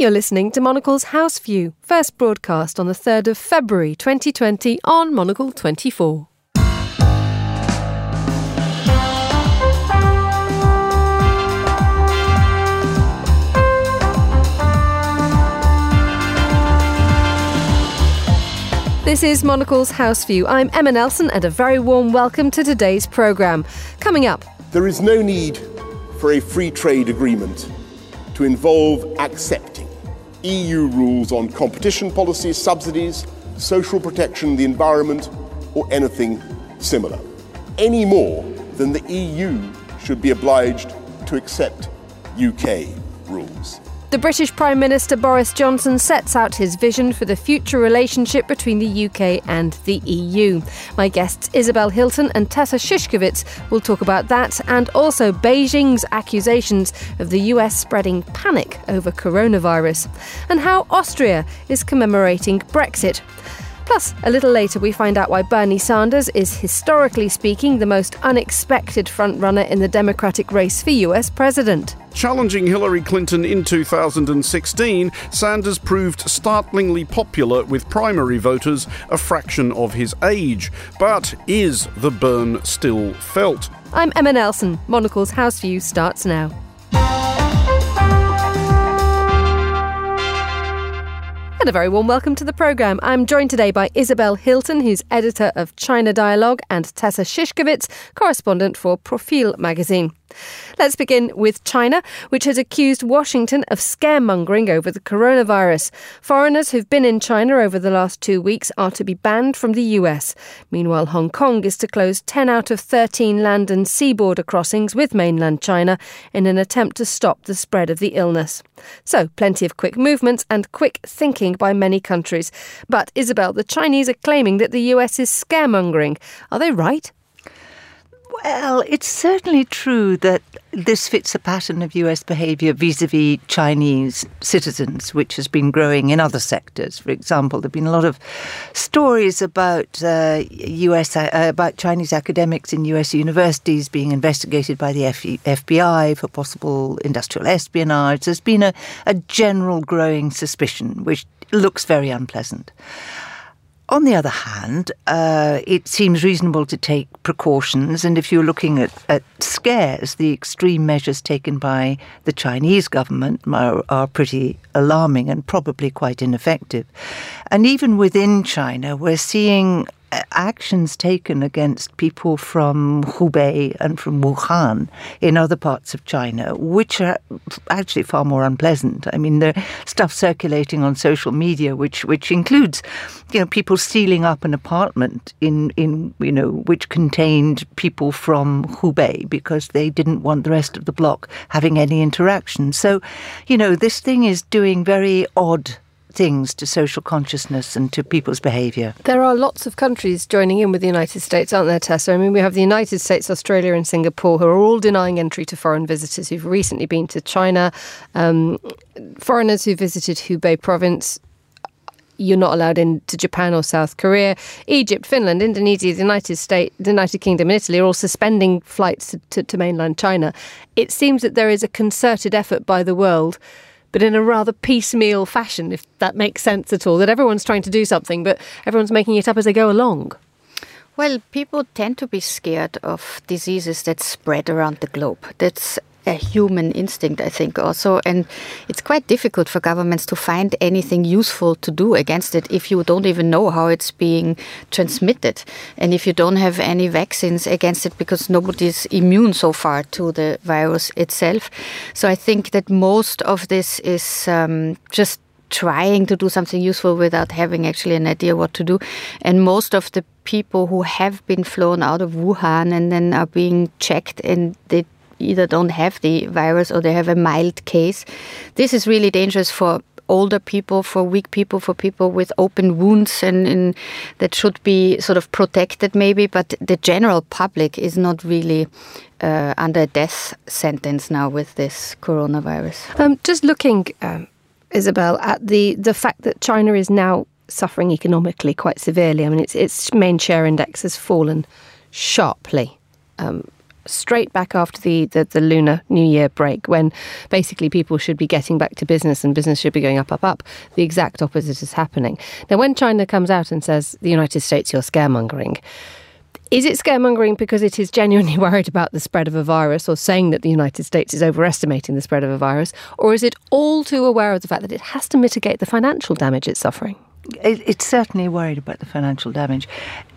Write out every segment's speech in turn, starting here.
You're listening to Monocle's House View, first broadcast on the 3rd of February 2020 on Monocle 24. This is Monocle's House View. I'm Emma Nelson, and a very warm welcome to today's programme. Coming up, there is no need for a free trade agreement to involve accepting EU rules on competition policy, subsidies, social protection, the environment, or anything similar, any more than the EU should be obliged to accept UK. The British Prime Minister Boris Johnson sets out his vision for the future relationship between the UK and the EU. My guests Isabel Hilton and Tessa Szyszkiewicz will talk about that and also Beijing's accusations of the US spreading panic over coronavirus and how Austria is commemorating Brexit. Plus, a little later, we find out why Bernie Sanders is, historically speaking, the most unexpected frontrunner in the Democratic race for US president. Challenging Hillary Clinton in 2016, Sanders proved startlingly popular with primary voters a fraction of his age. But is the burn still felt? I'm Emma Nelson. Monocle's House View starts now. And a very warm welcome to the programme. I'm joined today by Isabel Hilton, who's editor of China Dialogue, and Tessa Szyszkiewicz, correspondent for Profil magazine. Let's begin with China, which has accused Washington of scaremongering over the coronavirus. Foreigners who've been in China over the last two weeks are to be banned from the US. Meanwhile, Hong Kong is to close 10 out of 13 land and sea border crossings with mainland China in an attempt to stop the spread of the illness. So, plenty of quick movements and quick thinking by many countries. But, Isabel, the Chinese are claiming that the US is scaremongering. Are they right? Well, it's certainly true that this fits a pattern of US behaviour vis a vis Chinese citizens, which has been growing in other sectors. For example, there have been a lot of stories about uh, US uh, about Chinese academics in US universities being investigated by the F- FBI for possible industrial espionage. There's been a, a general growing suspicion, which looks very unpleasant. On the other hand, uh, it seems reasonable to take precautions, and if you're looking at, at scares, the extreme measures taken by the Chinese government are, are pretty alarming and probably quite ineffective. And even within China, we're seeing actions taken against people from Hubei and from Wuhan in other parts of China, which are actually far more unpleasant. I mean, there's stuff circulating on social media, which which includes, you know, people sealing up an apartment in in you know which contained people from Hubei because they didn't want the rest of the block having any interaction. So, you know, this thing is doing very odd things to social consciousness and to people's behaviour. There are lots of countries joining in with the United States, aren't there, Tessa? I mean, we have the United States, Australia, and Singapore who are all denying entry to foreign visitors who've recently been to China. Um, foreigners who visited Hubei province you're not allowed into Japan or South Korea. Egypt, Finland, Indonesia, the United States, the United Kingdom, and Italy are all suspending flights to, to, to mainland China. It seems that there is a concerted effort by the world but in a rather piecemeal fashion, if that makes sense at all. That everyone's trying to do something, but everyone's making it up as they go along. Well, people tend to be scared of diseases that spread around the globe. That's a human instinct, I think, also. And it's quite difficult for governments to find anything useful to do against it if you don't even know how it's being transmitted. And if you don't have any vaccines against it because nobody's immune so far to the virus itself. So I think that most of this is um, just trying to do something useful without having actually an idea what to do. And most of the people who have been flown out of Wuhan and then are being checked and they either don't have the virus or they have a mild case. This is really dangerous for older people, for weak people, for people with open wounds, and, and, that should be sort of protected, maybe. But the general public is not really uh, under death sentence now with this coronavirus. Um, just looking, um, Isabel, at the the fact that China is now suffering economically quite severely. I mean, its its main share index has fallen sharply. Um, straight back after the, the, the Lunar New Year break, when basically people should be getting back to business and business should be going up, up, up. The exact opposite is happening. Now, when China comes out and says, the United States, you're scaremongering, is it scaremongering because it is genuinely worried about the spread of a virus or saying that the United States is overestimating the spread of a virus? Or is it all too aware of the fact that it has to mitigate the financial damage it's suffering? it's certainly worried about the financial damage.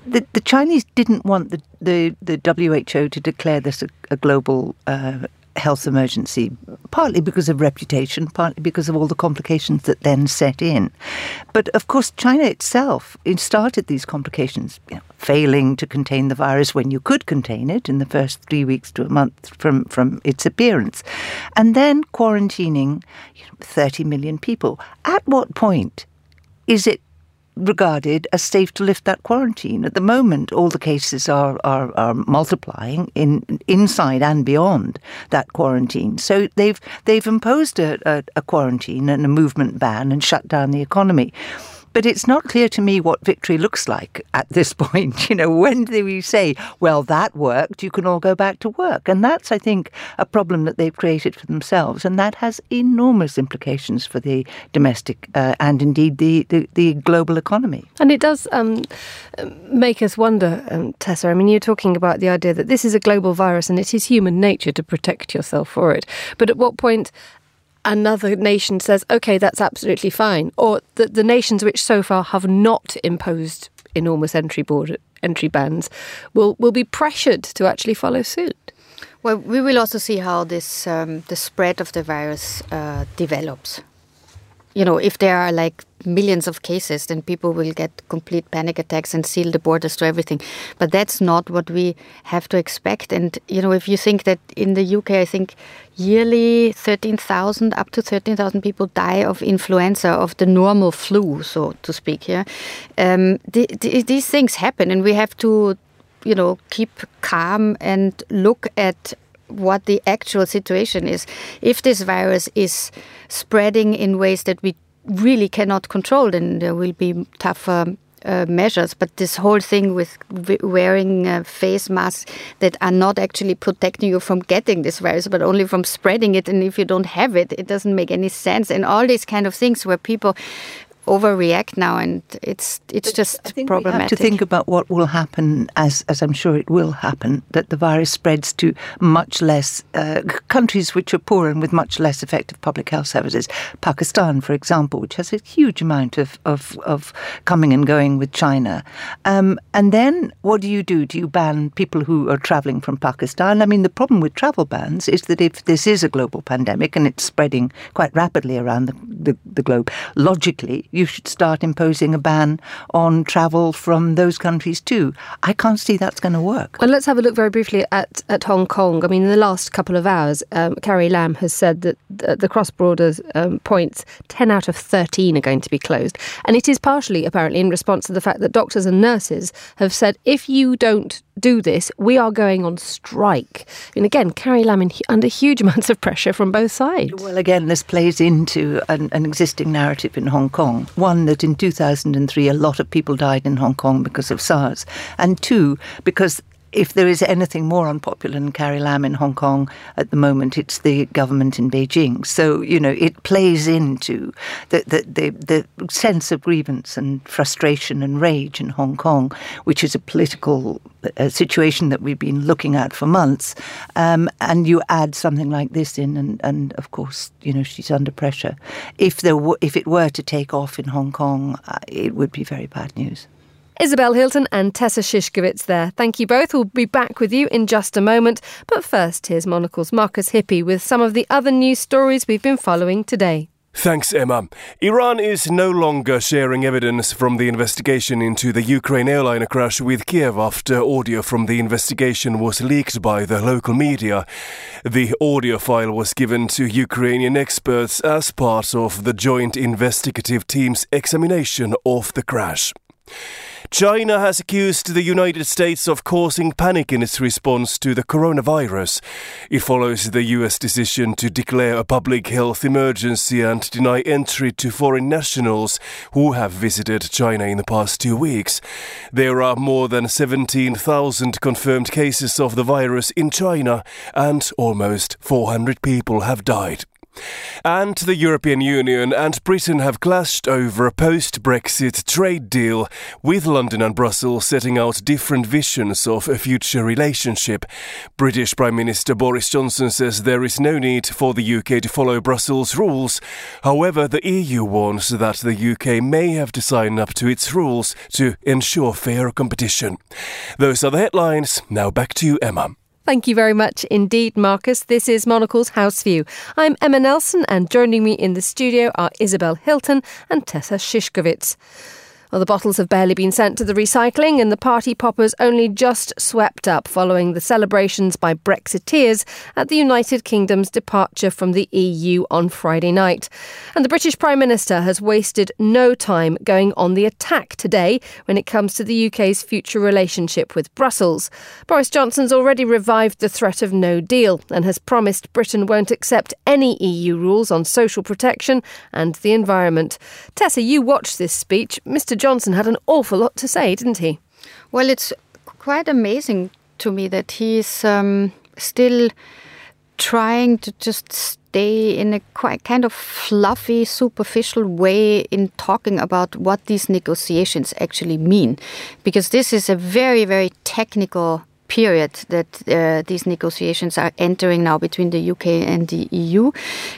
The, the Chinese didn't want the, the, the WHO to declare this a, a global uh, health emergency, partly because of reputation, partly because of all the complications that then set in. But of course, China itself it started these complications, you know, failing to contain the virus when you could contain it in the first three weeks to a month from, from its appearance, and then quarantining you know, 30 million people. At what point is it regarded as safe to lift that quarantine. At the moment, all the cases are, are, are multiplying in inside and beyond that quarantine. So they've they've imposed a, a, a quarantine and a movement ban and shut down the economy. But it's not clear to me what victory looks like at this point. You know, when do we say, well, that worked, you can all go back to work? And that's, I think, a problem that they've created for themselves. And that has enormous implications for the domestic uh, and indeed the, the, the, global economy. And it does um, make us wonder, um, Tessa. I mean, you're talking about the idea that this is a global virus and it is human nature to protect yourself for it. But at what point another nation says, okay, that's absolutely fine, or the, the nations which so far have not imposed enormous entry border entry bans will will be pressured to actually follow suit. Well, we will also see how this um, the spread of the virus uh, develops. You know, if there are like millions of cases, then people will get complete panic attacks and seal the borders to everything. But that's not what we have to expect. And, you know, if you think that in the UK, I think yearly 13,000, up to 13,000 people die of influenza, of the normal flu, so to speak, yeah. Um, the, the, these things happen, and we have to, you know, keep calm and look at what the actual situation is. If this virus is spreading in ways that we really cannot control, then there will be tougher uh, measures. But this whole thing with wearing uh, face masks that are not actually protecting you from getting this virus, but only from spreading it, and if you don't have it, it doesn't make any sense. And all these kind of things where people overreact now, and it's it's but just I think problematic. We have to think about what will happen, as as I'm sure it will happen, that the virus spreads to much less uh, countries which are poor and with much less effective public health services. Pakistan, for example, which has a huge amount of of, of coming and going with China, um, and then what do you do? Do you ban people who are travelling from Pakistan? I mean, the problem with travel bans is that if this is a global pandemic and it's spreading quite rapidly around the, the, the globe, logically you should start imposing a ban on travel from those countries too. I can't see that's going to work. Well, let's have a look very briefly at, at Hong Kong. I mean, in the last couple of hours, um, Carrie Lam has said that the, the cross border um, points, 10 out of 13 are going to be closed. And it is partially, apparently, in response to the fact that doctors and nurses have said if you don't do this, we are going on strike. And again, Carrie Lam in, under huge amounts of pressure from both sides. Well, again, this plays into an, an existing narrative in Hong Kong. One, that in 2003, a lot of people died in Hong Kong because of SARS. And two, because if there is anything more unpopular than Carrie Lam in Hong Kong at the moment, it's the government in Beijing. So, you know, it plays into the, the, the, the sense of grievance and frustration and rage in Hong Kong, which is a political uh, situation that we've been looking at for months. Um, and you add something like this in, and, and of course, you know, she's under pressure. If, there w- if it were to take off in Hong Kong, uh, it would be very bad news. Isabel Hilton and Tessa Szyszkiewicz there. Thank you both. We'll be back with you in just a moment. But first, here's Monocle's Marcus Hippi with some of the other news stories we've been following today. Thanks, Emma. Iran is no longer sharing evidence from the investigation into the Ukraine airliner crash with Kiev after audio from the investigation was leaked by the local media. The audio file was given to Ukrainian experts as part of the joint investigative team's examination of the crash. China has accused the United States of causing panic in its response to the coronavirus. It follows the US decision to declare a public health emergency and deny entry to foreign nationals who have visited China in the past two weeks. There are more than 17,000 confirmed cases of the virus in China, and almost 400 people have died. And the European Union and Britain have clashed over a post Brexit trade deal, with London and Brussels setting out different visions of a future relationship. British Prime Minister Boris Johnson says there is no need for the UK to follow Brussels' rules. However, the EU warns that the UK may have to sign up to its rules to ensure fair competition. Those are the headlines. Now back to you, Emma. Thank you very much indeed, Marcus. This is Monocle's House View. I'm Emma Nelson, and joining me in the studio are Isabel Hilton and Tessa Szyszkiewicz. Well, the bottles have barely been sent to the recycling, and the party poppers only just swept up following the celebrations by Brexiteers at the United Kingdom's departure from the EU on Friday night. And the British Prime Minister has wasted no time going on the attack today when it comes to the UK's future relationship with Brussels. Boris Johnson's already revived the threat of no deal and has promised Britain won't accept any EU rules on social protection and the environment. Tessa, you watched this speech. Mr. Johnson had an awful lot to say, didn't he? Well, it's quite amazing to me that he's um, still trying to just stay in a quite kind of fluffy, superficial way in talking about what these negotiations actually mean. Because this is a very, very technical period that uh, these negotiations are entering now between the UK and the EU.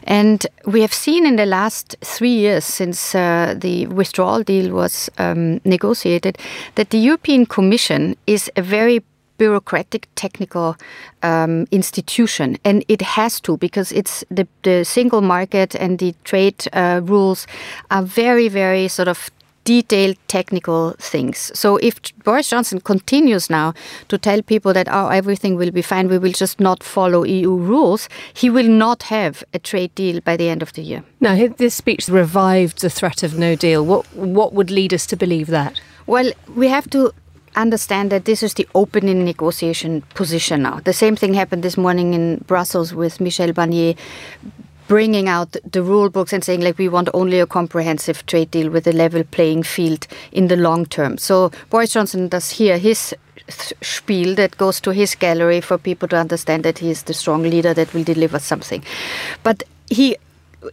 And we have seen in the last three years since uh, the withdrawal deal was um, negotiated that the European Commission is a very bureaucratic technical um, institution and it has to because it's the, the single market and the trade uh, rules are very very sort of detailed technical things. So if Boris Johnson continues now to tell people that oh everything will be fine, we will just not follow EU rules, he will not have a trade deal by the end of the year. Now this speech revived the threat of no deal. What what would lead us to believe that? Well, we have to understand that this is the opening negotiation position now. The same thing happened this morning in Brussels with Michel Barnier bringing out the rule books and saying like we want only a comprehensive trade deal with a level playing field in the long term. So Boris Johnson does here his spiel that goes to his gallery for people to understand that he is the strong leader that will deliver something. But he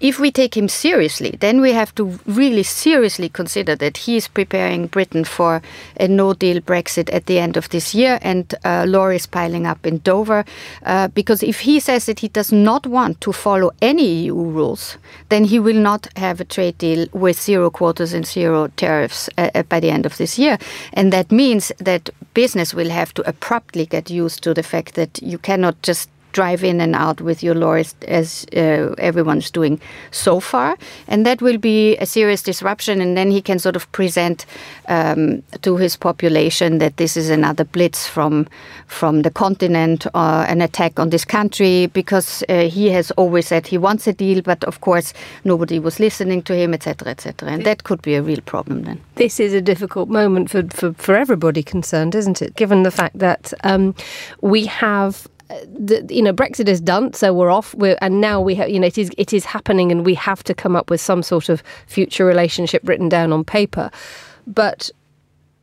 if we take him seriously, then we have to really seriously consider that he is preparing Britain for a no deal Brexit at the end of this year and uh, lorries piling up in Dover. Uh, because if he says that he does not want to follow any EU rules, then he will not have a trade deal with zero quotas and zero tariffs uh, uh by the end of this year. And that means that business will have to abruptly get used to the fact that you cannot just drive in and out with your lorries as uh, everyone's doing so far. And that will be a serious disruption. And then he can sort of present um, to his population that this is another blitz from from the continent uh, an attack on this country because uh, he has always said he wants a deal, but of course nobody was listening to him, etc., etc. And that could be a real problem then. This is a difficult moment for, for, for everybody concerned, isn't it? Given the fact that um, we have the, you know Brexit is done, so we're off. We're, and now we have you know it is it is happening, and we have to come up with some sort of future relationship written down on paper. But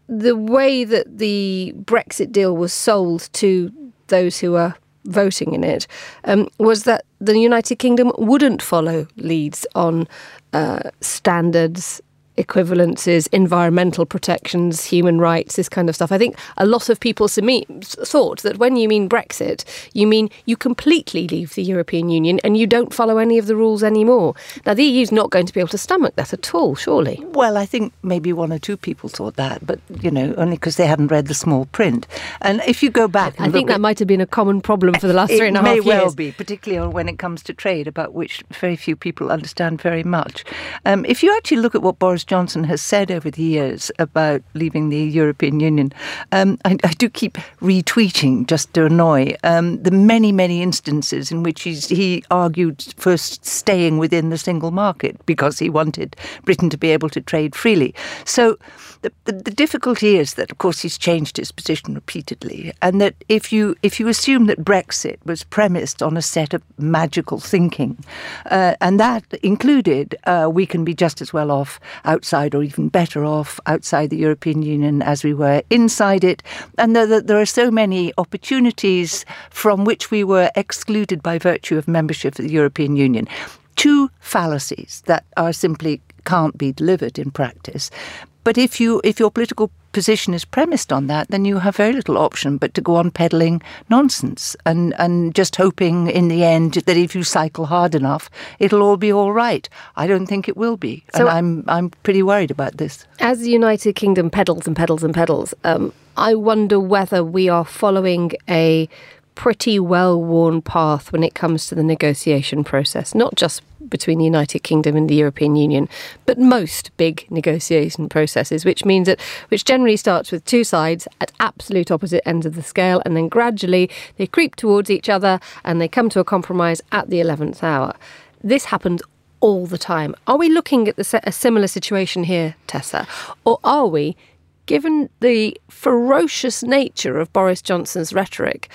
the way that the Brexit deal was sold to those who are voting in it um, was that the United Kingdom wouldn't follow leads on uh, standards equivalences, environmental protections, human rights, this kind of stuff. I think a lot of people thought that when you mean Brexit, you mean you completely leave the European Union and you don't follow any of the rules anymore. Now, the EU is not going to be able to stomach that at all, surely. Well, I think maybe one or two people thought that, but, you know, only because they hadn't read the small print. And if you go back... I think that might have been a common problem for the last three and a half years. It may well be, particularly when it comes to trade, about which very few people understand very much. Um, if you actually look at what Boris Johnson has said over the years about leaving the European Union, um, I, I, do keep retweeting just to annoy um, the many, many instances in which he argued for staying within the single market because he wanted Britain to be able to trade freely. So the, the, the difficulty is that, of course, he's changed his position repeatedly, and that if you if you assume that Brexit was premised on a set of magical thinking, uh, and that included uh, we can be just as well off outside or even better off outside the European Union as we were inside it, and that there are so many opportunities from which we were excluded by virtue of membership of the European Union. Two fallacies that are simply can't be delivered in practice. But if you if your political position is premised on that, then you have very little option but to go on peddling nonsense and, and just hoping in the end that if you cycle hard enough, it'll all be all right. I don't think it will be. So and I'm I'm pretty worried about this. As the United Kingdom pedals and pedals and pedals, um, I wonder whether we are following a pretty well worn path when it comes to the negotiation process, not just between the United Kingdom and the European Union, but most big negotiation processes, which means that which generally starts with two sides at absolute opposite ends of the scale, and then gradually they creep towards each other and they come to a compromise at the eleventh hour. This happens all the time. Are we looking at the, a similar situation here, Tessa, or are we? Given the ferocious nature of Boris Johnson's rhetoric,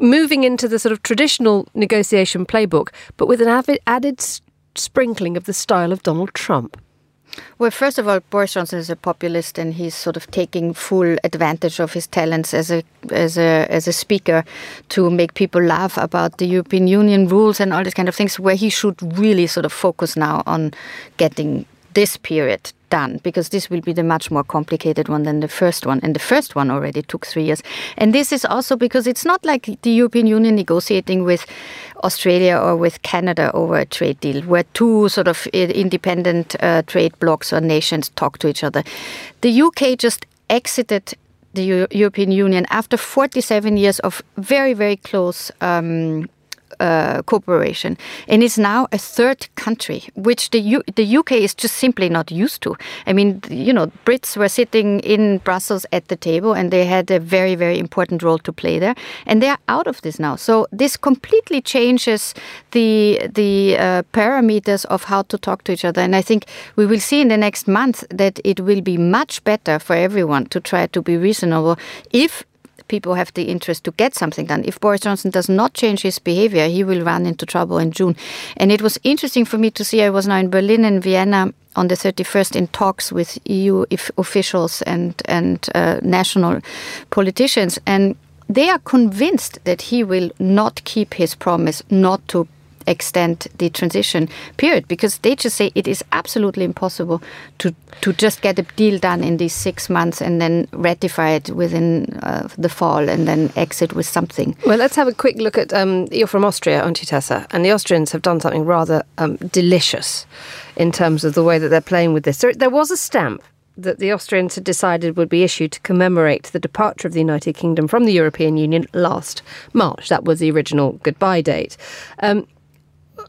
moving into the sort of traditional negotiation playbook, but with an added, added sprinkling of the style of Donald Trump. Well, first of all, Boris Johnson is a populist, and he's sort of taking full advantage of his talents as a as a as a speaker to make people laugh about the European Union rules and all these kind of things. Where he should really sort of focus now on getting this period done because this will be the much more complicated one than the first one. And the first one already took 3 years. And this is also because it's not like the European Union negotiating with Australia or with Canada over a trade deal where two sort of independent uh, trade blocs or nations talk to each other. The UK just exited the Euro European Union after 47 years of very very close um, uh, cooperation, and is now a third country, which the U- the UK is just simply not used to. I mean, you know, Brits were sitting in Brussels at the table, and they had a very very important role to play there, and they are out of this now. So this completely changes the the uh, parameters of how to talk to each other, and I think we will see in the next month that it will be much better for everyone to try to be reasonable if people have the interest to get something done. If Boris Johnson does not change his behavior, he will run into trouble in June. And it was interesting for me to see, I was now in Berlin and Vienna on the 31st in talks with EU officials and, and uh, national politicians. And they are convinced that he will not keep his promise not to extend the transition period because they just say it is absolutely impossible to to just get a deal done in these six months and then ratify it within uh, the fall and then exit with something. Well, let's have a quick look at um, you're from Austria, aren't you, Tessa? And the Austrians have done something rather um, delicious in terms of the way that they're playing with this. So there was a stamp that the Austrians had decided would be issued to commemorate the departure of the United Kingdom from the European Union last March. That was the original goodbye date. Um,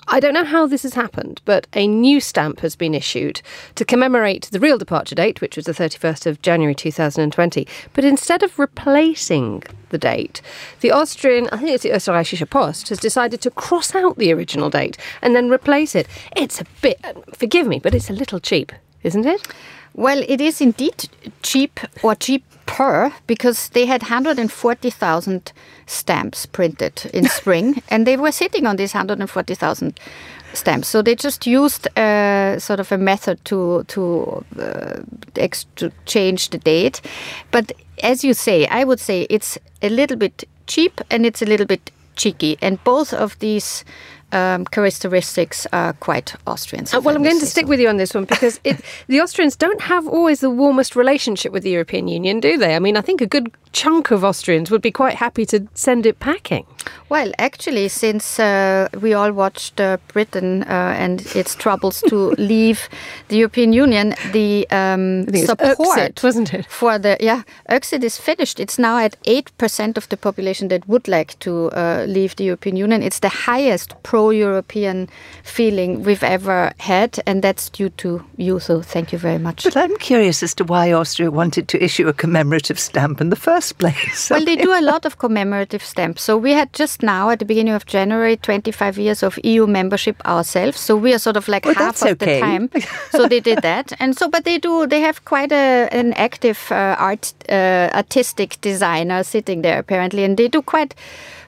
I don't know how this has happened, but a new stamp has been issued to commemorate the real departure date, which was the 31st of January 2020. But instead of replacing the date, the Austrian, I think it's the Österreichische Post, has decided to cross out the original date and then replace it. It's a bit, forgive me, but it's a little cheap, isn't it? Well, it is indeed cheap or cheaper because they had 140,000 stamps printed in spring, and they were sitting on these 140,000 stamps. So they just used uh, sort of a method to to, uh, ex- to change the date. But as you say, I would say it's a little bit cheap and it's a little bit cheeky, and both of these um, characteristics are quite Austrian. Uh, well, I'm going to stick so. with you on this one because it, the Austrians don't have always the warmest relationship with the European Union, do they? I mean, I think a good chunk of Austrians would be quite happy to send it packing. Well, actually, since uh, we all watched uh, Britain uh, and its troubles to leave the European Union, the um, support Exit, wasn't it? for the yeah exit is finished. It's now at eight percent of the population that would like to uh, leave the European Union. It's the highest pro pro European feeling we've ever had, and that's due to you. So thank you very much. But I'm curious as to why Austria wanted to issue a commemorative stamp in the first place. well, they do a lot of commemorative stamps. So we had just now, at the beginning of January, 25 years of EU membership ourselves. So we are sort of like well, half of okay. the time. so they did that, and so but they do. They have quite a an active uh, art uh, artistic designer sitting there apparently, and they do quite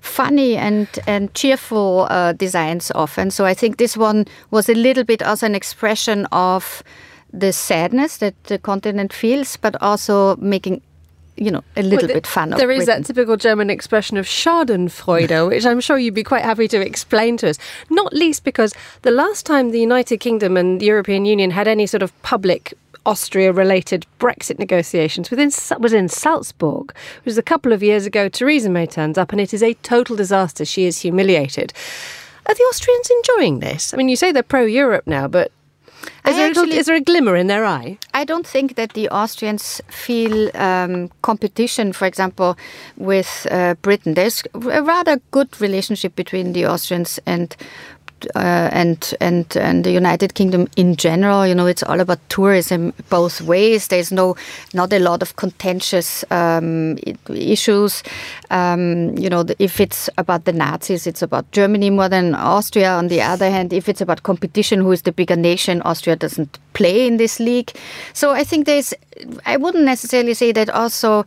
funny and and cheerful uh, designs often. So I think this one was a little bit also an expression of the sadness that the continent feels, but also making you know, a little well, bit fun. There is Britain. that typical German expression of Schadenfreude, which I'm sure you'd be quite happy to explain to us. Not least because the last time the United Kingdom and the European Union had any sort of public Austria-related Brexit negotiations within, was in Salzburg, which was a couple of years ago. Theresa May turns up, and it is a total disaster. She is humiliated. Are the Austrians enjoying this? I mean, you say they're pro-Europe now, but is there, actually, is there, a glimmer in their eye? I don't think that the Austrians feel um, competition, for example, with uh, Britain. There's a rather good relationship between the Austrians and and and and the United Kingdom in general. You know, it's all about tourism both ways. There's no not a lot of contentious um, issues. Um, you know, if it's about the Nazis, it's about Germany more than Austria. On the other hand, if it's about competition, who is the bigger nation, Austria doesn't play in this league. So I think there's. I wouldn't necessarily say that also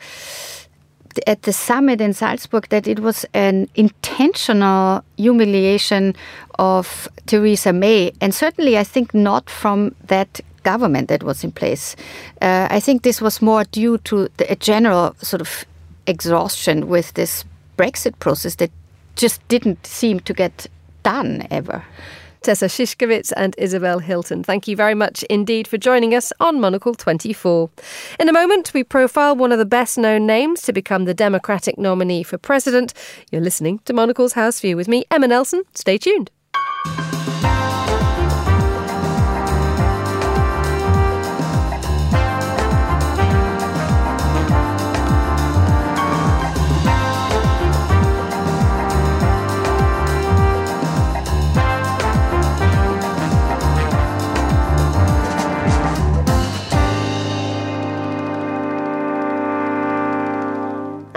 at the summit in Salzburg that it was an intentional humiliation of Theresa May, and certainly I think not from that government that was in place. Uh, I think this was more due to the, a general sort of exhaustion with this Brexit process that just didn't seem to get done ever. Tessa Szyszkiewicz and Isabel Hilton. Thank you very much indeed for joining us on Monocle 24. In a moment, we profile one of the best known names to become the Democratic nominee for president. You're listening to Monocle's House View with me, Emma Nelson. Stay tuned.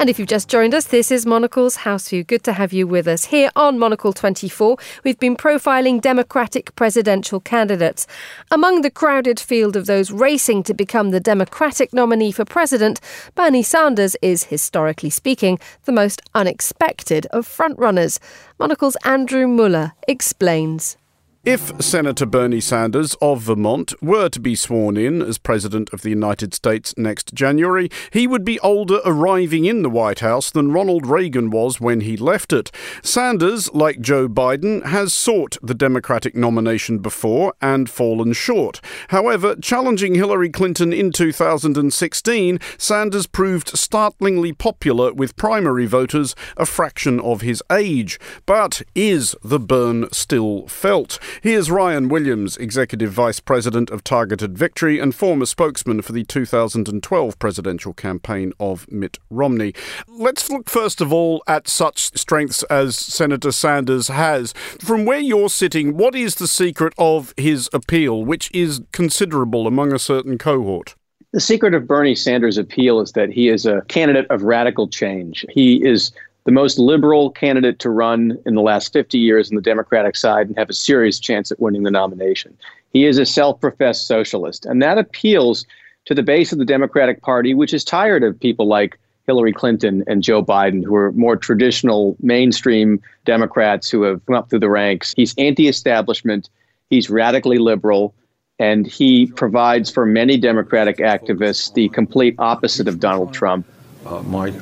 And if you've just joined us, this is Monocle's House View. Good to have you with us. Here on Monocle 24, we've been profiling Democratic presidential candidates. Among the crowded field of those racing to become the Democratic nominee for president, Bernie Sanders is, historically speaking, the most unexpected of frontrunners. Monocle's Andrew Mueller explains. If Senator Bernie Sanders of Vermont were to be sworn in as President of the United States next January, he would be older arriving in the White House than Ronald Reagan was when he left it. Sanders, like Joe Biden, has sought the Democratic nomination before and fallen short. However, challenging Hillary Clinton in 2016, Sanders proved startlingly popular with primary voters a fraction of his age. But is the burn still felt? Here's Ryan Williams, Executive Vice President of Targeted Victory and former spokesman for the 2012 presidential campaign of Mitt Romney. Let's look first of all at such strengths as Senator Sanders has. From where you're sitting, what is the secret of his appeal, which is considerable among a certain cohort? The secret of Bernie Sanders' appeal is that he is a candidate of radical change. He is the most liberal candidate to run in the last 50 years on the Democratic side and have a serious chance at winning the nomination. He is a self professed socialist, and that appeals to the base of the Democratic Party, which is tired of people like Hillary Clinton and Joe Biden, who are more traditional mainstream Democrats who have come up through the ranks. He's anti establishment, he's radically liberal. And he provides for many Democratic activists the complete opposite of Donald Trump. Uh, my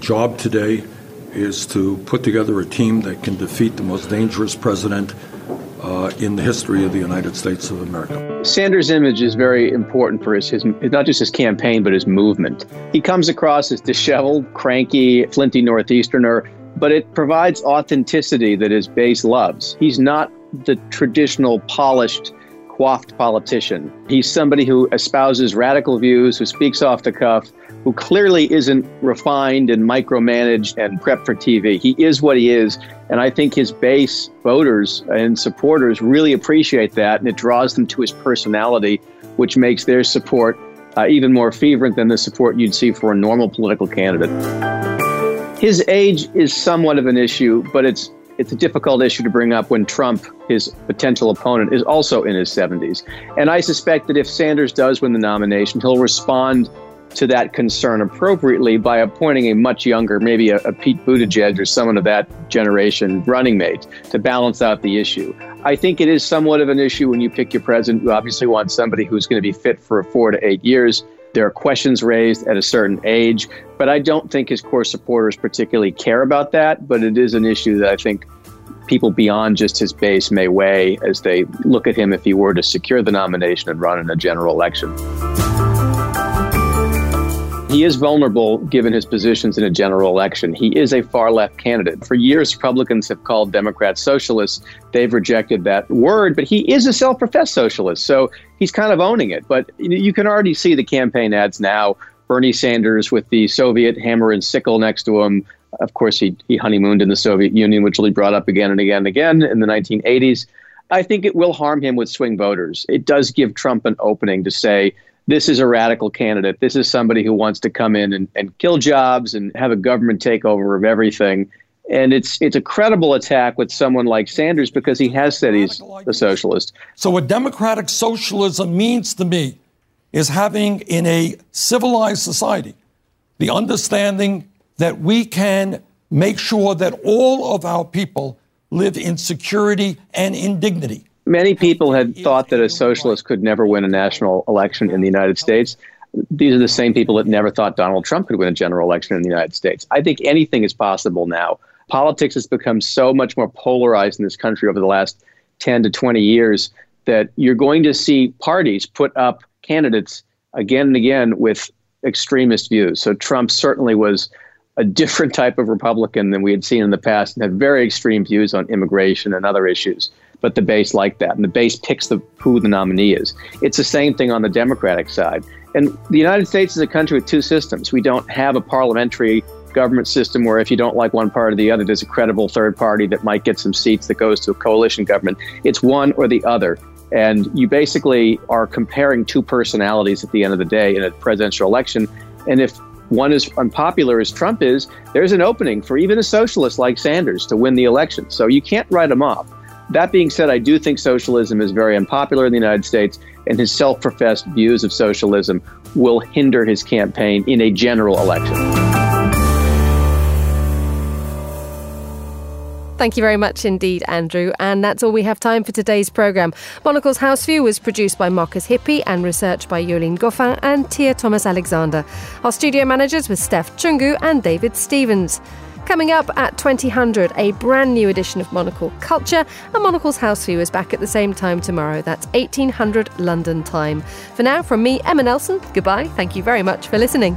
job today is to put together a team that can defeat the most dangerous president uh, in the history of the United States of America. Sanders' image is very important for his, his not just his campaign, but his movement. He comes across as disheveled, cranky, flinty Northeasterner, but it provides authenticity that his base loves. He's not the traditional polished coiffed politician. He's somebody who espouses radical views, who speaks off the cuff, who clearly isn't refined and micromanaged and prepped for TV. He is what he is. And I think his base voters and supporters really appreciate that. And it draws them to his personality, which makes their support uh, even more fervent than the support you'd see for a normal political candidate. His age is somewhat of an issue, but it's it's a difficult issue to bring up when Trump, his potential opponent, is also in his 70s. And I suspect that if Sanders does win the nomination, he'll respond to that concern appropriately by appointing a much younger, maybe a, a, Pete Buttigieg or someone of that generation running mate to balance out the issue. I think it is somewhat of an issue when you pick your president. You obviously want somebody who's going to be fit for four to eight years. There are questions raised at a certain age, but I don't think his core supporters particularly care about that. But it is an issue that I think people beyond just his base may weigh as they look at him if he were to secure the nomination and run in a general election. He is vulnerable given his positions in a general election. He is a far left candidate. For years, Republicans have called Democrats socialists. They've rejected that word, but he is a self professed socialist. So he's kind of owning it. But you can already see the campaign ads now. Bernie Sanders with the Soviet hammer and sickle next to him. Of course, he, he honeymooned in the Soviet Union, which will be brought up again and again and again in the 1980s. I think it will harm him with swing voters. It does give Trump an opening to say, this is a radical candidate. This is somebody who wants to come in and, and kill jobs and have a government takeover of everything. And it's it's a credible attack with someone like Sanders because he has said he's a socialist. So what democratic socialism means to me is having in a civilized society the understanding that we can make sure that all of our people live in security and in dignity. Many people had thought that a socialist could never win a national election in the United States. These are the same people that never thought Donald Trump could win a general election in the United States. I think anything is possible now. Politics has become so much more polarized in this country over the last 10 to 20 years that you're going to see parties put up candidates again and again with extremist views. So Trump certainly was a different type of Republican than we had seen in the past and had very extreme views on immigration and other issues but the base like that, and the base picks the, who the nominee is. It's the same thing on the Democratic side. And the United States is a country with two systems. We don't have a parliamentary government system where if you don't like one part or the other, there's a credible third party that might get some seats that goes to a coalition government. It's one or the other. And you basically are comparing two personalities at the end of the day in a presidential election. And if one is unpopular as Trump is, there's an opening for even a socialist like Sanders to win the election. So you can't write him off. That being said, I do think socialism is very unpopular in the United States, and his self professed views of socialism will hinder his campaign in a general election. Thank you very much indeed, Andrew. And that's all we have time for today's programme. Monocle's House View was produced by Marcus Hippi and researched by Yolene Goffin and Tia Thomas Alexander. Our studio managers were Steph Chungu and David Stevens. Coming up at 2000, a brand new edition of Monocle Culture, and Monocle's House View is back at the same time tomorrow. That's 1800 London time. For now, from me, Emma Nelson, goodbye. Thank you very much for listening.